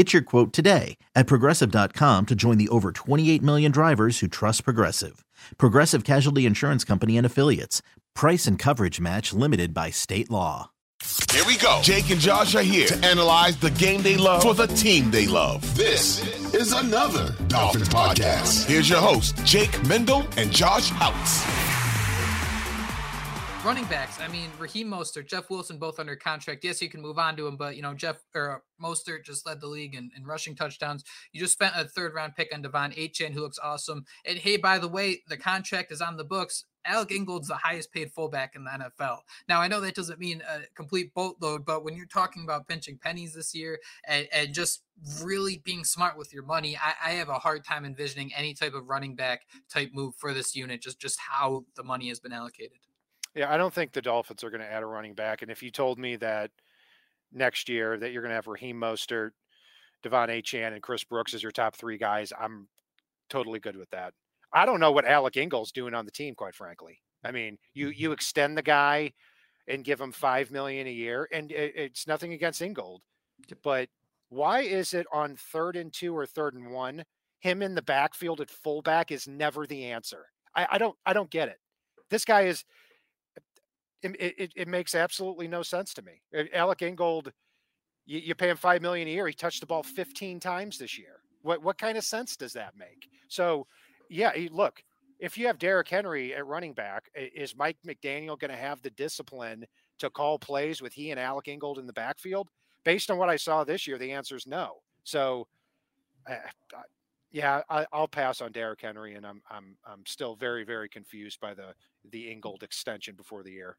Get your quote today at progressive.com to join the over 28 million drivers who trust Progressive. Progressive Casualty Insurance Company and Affiliates. Price and coverage match limited by state law. Here we go. Jake and Josh are here to analyze the game they love for the team they love. This is another Dolphins podcast. Here's your host, Jake Mendel and Josh Houtz running backs, I mean, Raheem Mostert, Jeff Wilson, both under contract. Yes, you can move on to him, but you know, Jeff or uh, Mostert just led the league in, in rushing touchdowns. You just spent a third round pick on De'Von Achane, who looks awesome. And hey, by the way, the contract is on the books. Alec Ingold's the highest paid fullback in the NFL. Now, I know that doesn't mean a complete boatload, but when you're talking about pinching pennies this year and, and just really being smart with your money, I, I, have a hard time envisioning any type of running back type move for this unit, just, just how the money has been allocated. Yeah, I don't think the Dolphins are going to add a running back. And if you told me that next year that you're going to have Raheem Mostert, De'Von Achane, and Chris Brooks as your top three guys, I'm totally good with that. I don't know what Alec Ingold's doing on the team, quite frankly. I mean, you you mm-hmm. extend the guy and give him five million a year, and it, it's nothing against Ingold, but why is it on third and two or third and one, him in the backfield at fullback is never the answer? I, I don't I don't get it. This guy is it, it, it, makes absolutely no sense to me. Alec Ingold, you, you, pay him five million a year. He touched the ball 15 times this year. What what kind of sense does that make? So, yeah, look, if you have Derrick Henry at running back, is Mike McDaniel going to have the discipline to call plays with he and Alec Ingold in the backfield? Based on what I saw this year, the answer is no. So, uh, yeah, I, will pass on Derrick Henry, and I'm I'm I'm still very very confused by the the Ingold extension before the year.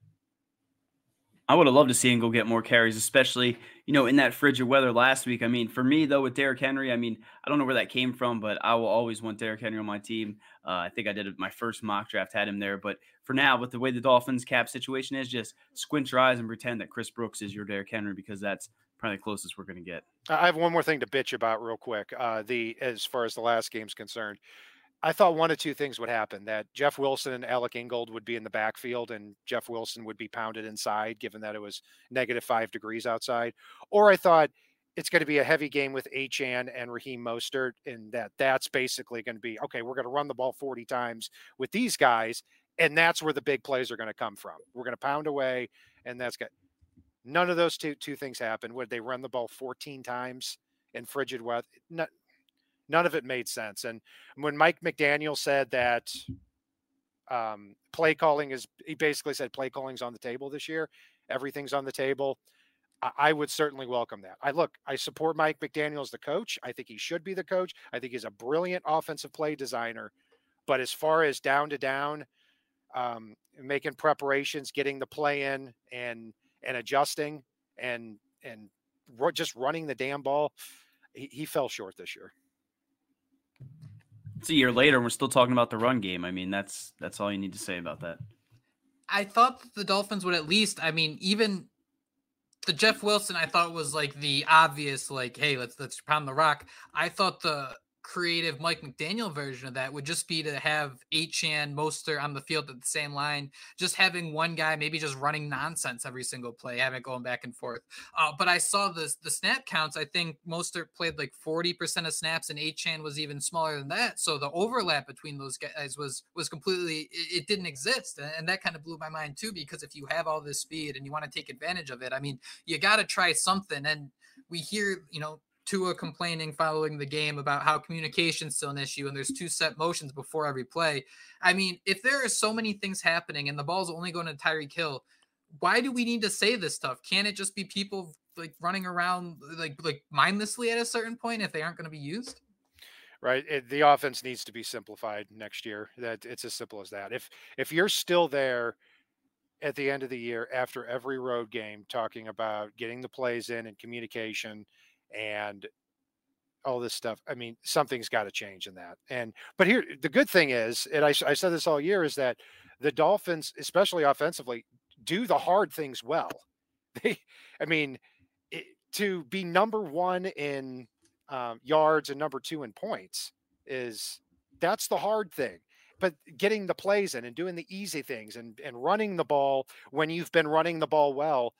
I would have loved to see Ingold get more carries, especially you know in that frigid weather last week. I mean, for me though, with Derrick Henry, I mean, I don't know where that came from, but I will always want Derrick Henry on my team. Uh, I think I did my first mock draft had him there, but for now, with the way the Dolphins cap situation is, just squint your eyes and pretend that Chris Brooks is your Derrick Henry because that's probably the closest we're going to get. I have one more thing to bitch about real quick. Uh, the as far as the last game's concerned, I thought one of two things would happen: that Jeff Wilson and Alec Ingold would be in the backfield, and Jeff Wilson would be pounded inside, given that it was negative five degrees outside. Or I thought it's going to be a heavy game with Achane and Raheem Mostert, and that that's basically going to be okay. We're going to run the ball 40 times with these guys, and that's where the big plays are going to come from. We're going to pound away, and that's good. None of those two two things happened. Would they run the ball 14 times in frigid weather? No, none of it made sense. And when Mike McDaniel said that um, play calling is, he basically said play calling's on the table this year. Everything's on the table. I, I would certainly welcome that. I look, I support Mike McDaniel as the coach. I think he should be the coach. I think he's a brilliant offensive play designer. But as far as down to down, um, making preparations, getting the play in, and and adjusting and and just running the damn ball, he, he fell short this year. It's a year later, and we're still talking about the run game. I mean, that's that's all you need to say about that. I thought the Dolphins would at least. I mean, even the Jeff Wilson, I thought was like the obvious, like, hey, let's let's pound the rock. I thought the creative Mike McDaniel version of that would just be to have Achane Mostert on the field at the same line, just having one guy maybe just running nonsense every single play, having it going back and forth. Uh, but I saw the the snap counts. I think Mostert played like 40% of snaps and Achane was even smaller than that. So the overlap between those guys was was completely it, it didn't exist. And that kind of blew my mind too, because if you have all this speed and you want to take advantage of it, I mean, you got to try something. And we hear, you know, Tua complaining following the game about how communication's still an issue and there's two set motions before every play. I mean, if there are so many things happening and the ball's only going to Tyreek Hill, why do we need to say this stuff? Can't it just be people like running around like like mindlessly at a certain point if they aren't going to be used? Right. It, the offense needs to be simplified next year. That it's as simple as that. If if you're still there at the end of the year after every road game talking about getting the plays in and communication and all this stuff. I mean, something's got to change in that. And but here, the good thing is, and I, I said this all year, is that the Dolphins, especially offensively, do the hard things well. They, I mean, it, to be number one in um, yards and number two in points is that's the hard thing. But getting the plays in and doing the easy things and and running the ball when you've been running the ball well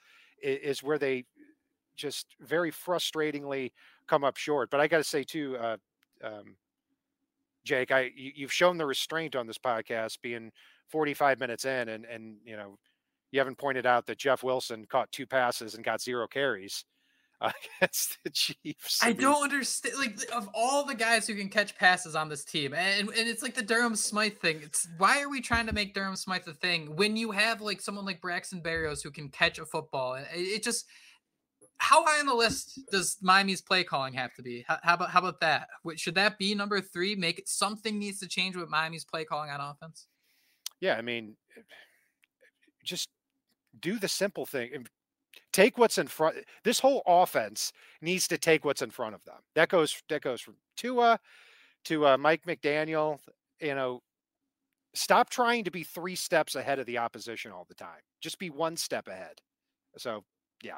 is, is where they just very frustratingly come up short. But I got to say too, uh, um, Jake, I you, have shown the restraint on this podcast, being 45 minutes in, and and you know you haven't pointed out that Jeff Wilson caught two passes and got zero carries against the Chiefs. I don't understand. Like of all the guys who can catch passes on this team, and and it's like the Durham Smythe thing. It's why are we trying to make Durham Smythe a thing when you have like someone like Braxton Berrios who can catch a football? And it just how high on the list does Miami's play calling have to be? How, how, about how about that? Should that be number three? Make it something needs to change with Miami's play calling on offense. Yeah, I mean, just do the simple thing. Take what's in front. This whole offense needs to take what's in front of them. That goes that goes from Tua to uh, Mike McDaniel. You know, stop trying to be three steps ahead of the opposition all the time. Just be one step ahead. So, yeah,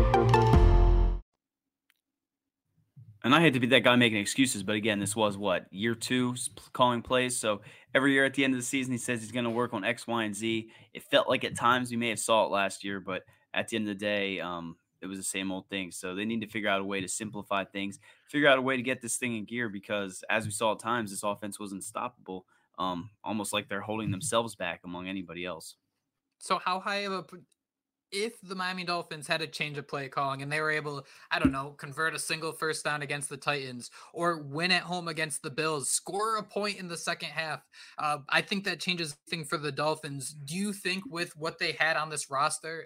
And I hate to be that guy making excuses, but again, this was what year two calling plays. So every year at the end of the season, he says he's going to work on X, Y, and Z. It felt like at times we may have saw it last year, but at the end of the day, um, it was the same old thing. So they need to figure out a way to simplify things, figure out a way to get this thing in gear because as we saw at times, this offense was unstoppable, um, almost like they're holding themselves back among anybody else. So how high of a if the Miami Dolphins had a change of play calling and they were able, I don't know, convert a single first down against the Titans or win at home against the Bills, score a point in the second half, uh, I think that changes thing for the Dolphins. Do you think with what they had on this roster,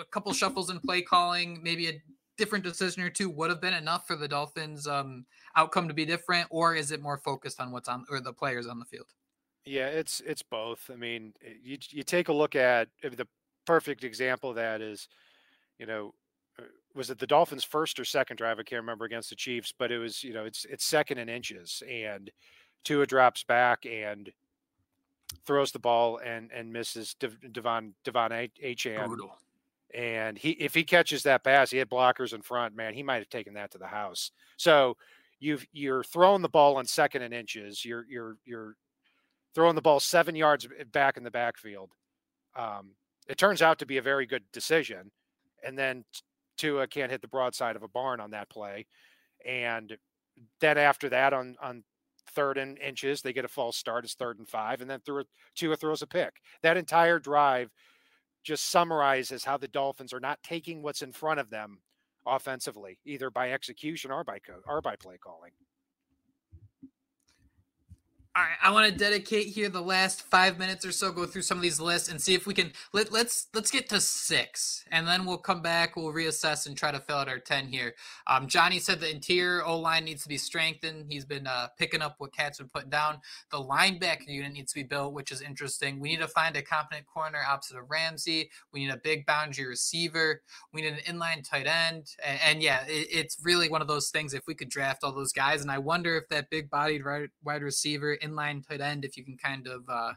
a couple shuffles in play calling, maybe a different decision or two would have been enough for the Dolphins um, outcome to be different, or is it more focused on what's on or the players on the field? Yeah, it's it's both. I mean, you you take a look at the perfect example of that is, you know, uh, was it the Dolphins' first or second drive? I can't remember against the Chiefs, but it was, you know, it's it's second in inches, and Tua drops back and throws the ball and and misses Devon Devon Achane. Brutal. And he, if he catches that pass, he had blockers in front. Man, he might have taken that to the house. So you've you're throwing the ball on second and inches. You're you're you're throwing the ball seven yards back in the backfield. Um, it turns out to be a very good decision. And then Tua can't hit the broadside of a barn on that play. And then after that, on on third and inches, they get a false start. It's third and five, and then through Tua throws a pick. That entire drive just summarizes how the Dolphins are not taking what's in front of them offensively, either by execution or by co- or by play calling. All right, I want to dedicate here the last five minutes or so, go through some of these lists and see if we can let let's let's get to six, and then we'll come back, we'll reassess and try to fill out our ten here. Um, Johnny said the interior O line needs to be strengthened. He's been uh, picking up what Cat's been putting down. The linebacker unit needs to be built, which is interesting. We need to find a competent corner opposite of Ramsey. We need a big boundary receiver. We need an inline tight end, and, and yeah, it, it's really one of those things. If we could draft all those guys, and I wonder if that big bodied wide receiver inline tight end if you can kind of uh,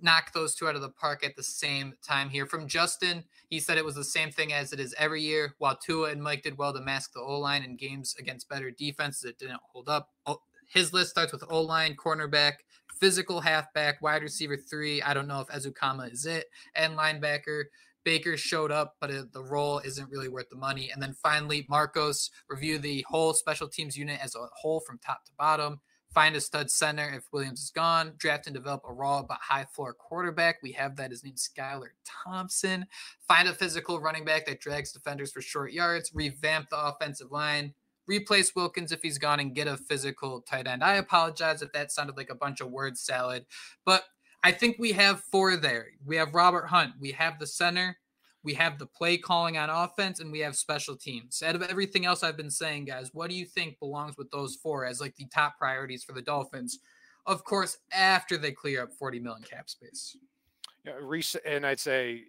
knock those two out of the park at the same time here. From Justin, he said it was the same thing as it is every year. While Tua and Mike did well to mask the O line in games against better defenses, it didn't hold up. His list starts with O line, cornerback, physical halfback, wide receiver three. I don't know if Ezukanma is it, and linebacker. Baker showed up, but the role isn't really worth the money. And then finally, Marcos review the whole special teams unit as a whole from top to bottom find a stud center if Williams is gone, draft and develop a raw but high floor quarterback. We have that. His name's Skylar Thompson. Find a physical running back that drags defenders for short yards, revamp the offensive line, replace Wilkins if he's gone, and get a physical tight end. I apologize if that sounded like a bunch of word salad, but I think we have four there. We have Robert Hunt, we have the center, we have the play calling on offense, and we have special teams. Out of everything else I've been saying, guys, what do you think belongs with those four as like the top priorities for the Dolphins? Of course, after they clear up 40 million cap space. Yeah, and I'd say,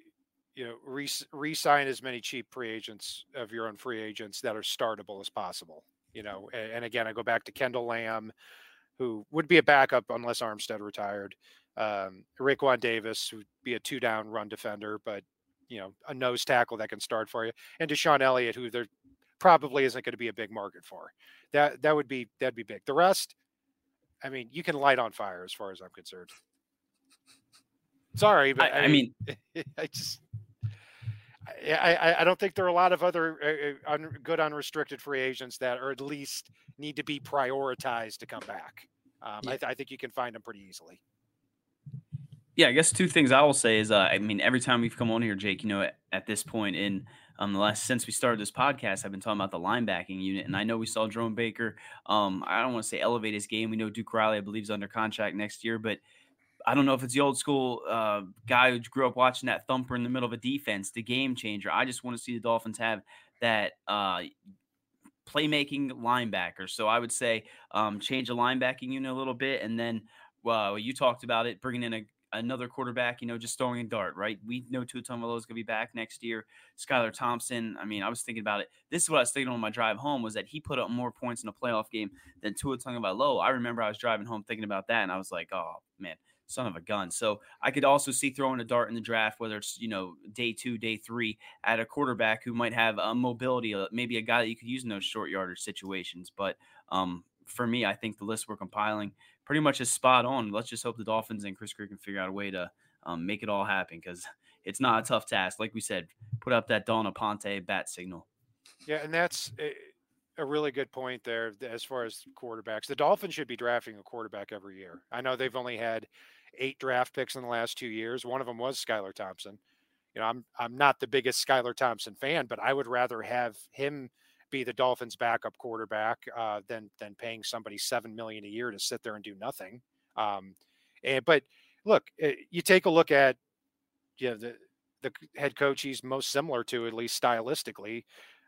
you know, re- re-sign as many cheap free agents of your own free agents that are startable as possible. You know, and, and again, I go back to Kendall Lamm, who would be a backup unless Armstead retired. Um, Raekwon Davis would be a two down run defender, but you know a nose tackle that can start for you, and DeShon Elliott, who there probably isn't going to be a big market for. That that would be that'd be big. The rest, I mean, you can light on fire as far as I'm concerned. Sorry, but I, I mean, I just. I, I, don't think there are a lot of other uh, un, good unrestricted free agents that are at least need to be prioritized to come back. Um, yeah. I, th- I, think you can find them pretty easily yeah, I guess two things I will say is, uh, I mean, every time we've come on here, Jake, you know, at, at this point in um, the last since we started this podcast, I've been talking about the linebacking unit, and I know we saw Jerome Baker. Um, I don't want to say elevate his game. We know Duke Riley, I believe, is under contract next year, but I don't know if it's the old school uh, guy who grew up watching that thumper in the middle of a defense, the game changer. I just want to see the Dolphins have that uh, playmaking linebacker. So I would say um, change the linebacking unit a little bit, and then well, you talked about it, bringing in a another quarterback, you know, just throwing a dart, right? We know Tua Tagovailoa is going to be back next year. Skylar Thompson, I mean, I was thinking about it. This is what I was thinking on my drive home was that he put up more points in a playoff game than Tua Tagovailoa. I remember I was driving home thinking about that, and I was like, oh, man, son of a gun. So I could also see throwing a dart in the draft, whether it's, you know, day two, day three, at a quarterback who might have a mobility, uh, maybe a guy that you could use in those short yardage situations. But um, for me, I think the list we're compiling pretty much is spot on. Let's just hope the Dolphins and Chris Grier can figure out a way to um, make it all happen because it's not a tough task. Like we said, put up that Dalton Ponte bat signal. Yeah, and that's a really good point there as far as quarterbacks. The Dolphins should be drafting a quarterback every year. I know they've only had eight draft picks in the last two years. One of them was Skylar Thompson. You know, I'm I'm not the biggest Skylar Thompson fan, but I would rather have him be the Dolphins' backup quarterback uh, than than paying somebody seven million a year to sit there and do nothing. Um, and, but look, eh, you take a look at you know, the the head coach he's most similar to, at least stylistically.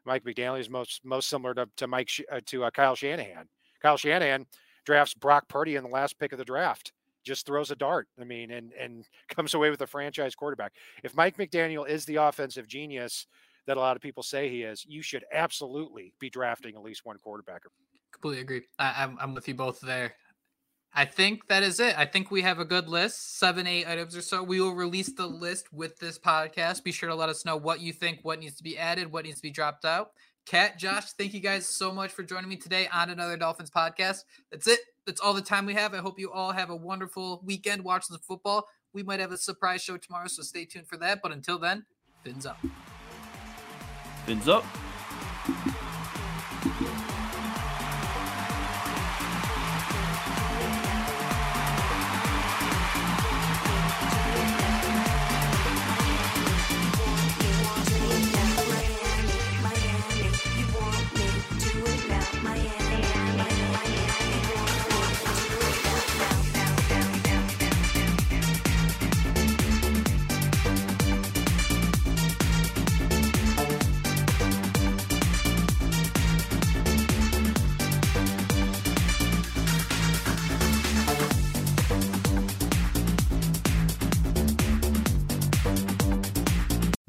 Mike McDaniel is most most similar to to Mike uh, to uh, Kyle Shanahan. Kyle Shanahan drafts Brock Purdy in the last pick of the draft. Just throws a dart. I mean, and and comes away with a franchise quarterback. If Mike McDaniel is the offensive genius that a lot of people say he is, you should absolutely be drafting at least one quarterback. Completely agree. I, I'm, I'm with you both there. I think that is it. I think we have a good list, seven, eight items or so. We will release the list with this podcast. Be sure to let us know what you think, what needs to be added, what needs to be dropped out. Cat, Josh, thank you guys so much for joining me today on another Dolphins podcast. That's it. That's all the time we have. I hope you all have a wonderful weekend watching the football. We might have a surprise show tomorrow, so stay tuned for that. But until then, fins up. Fins up.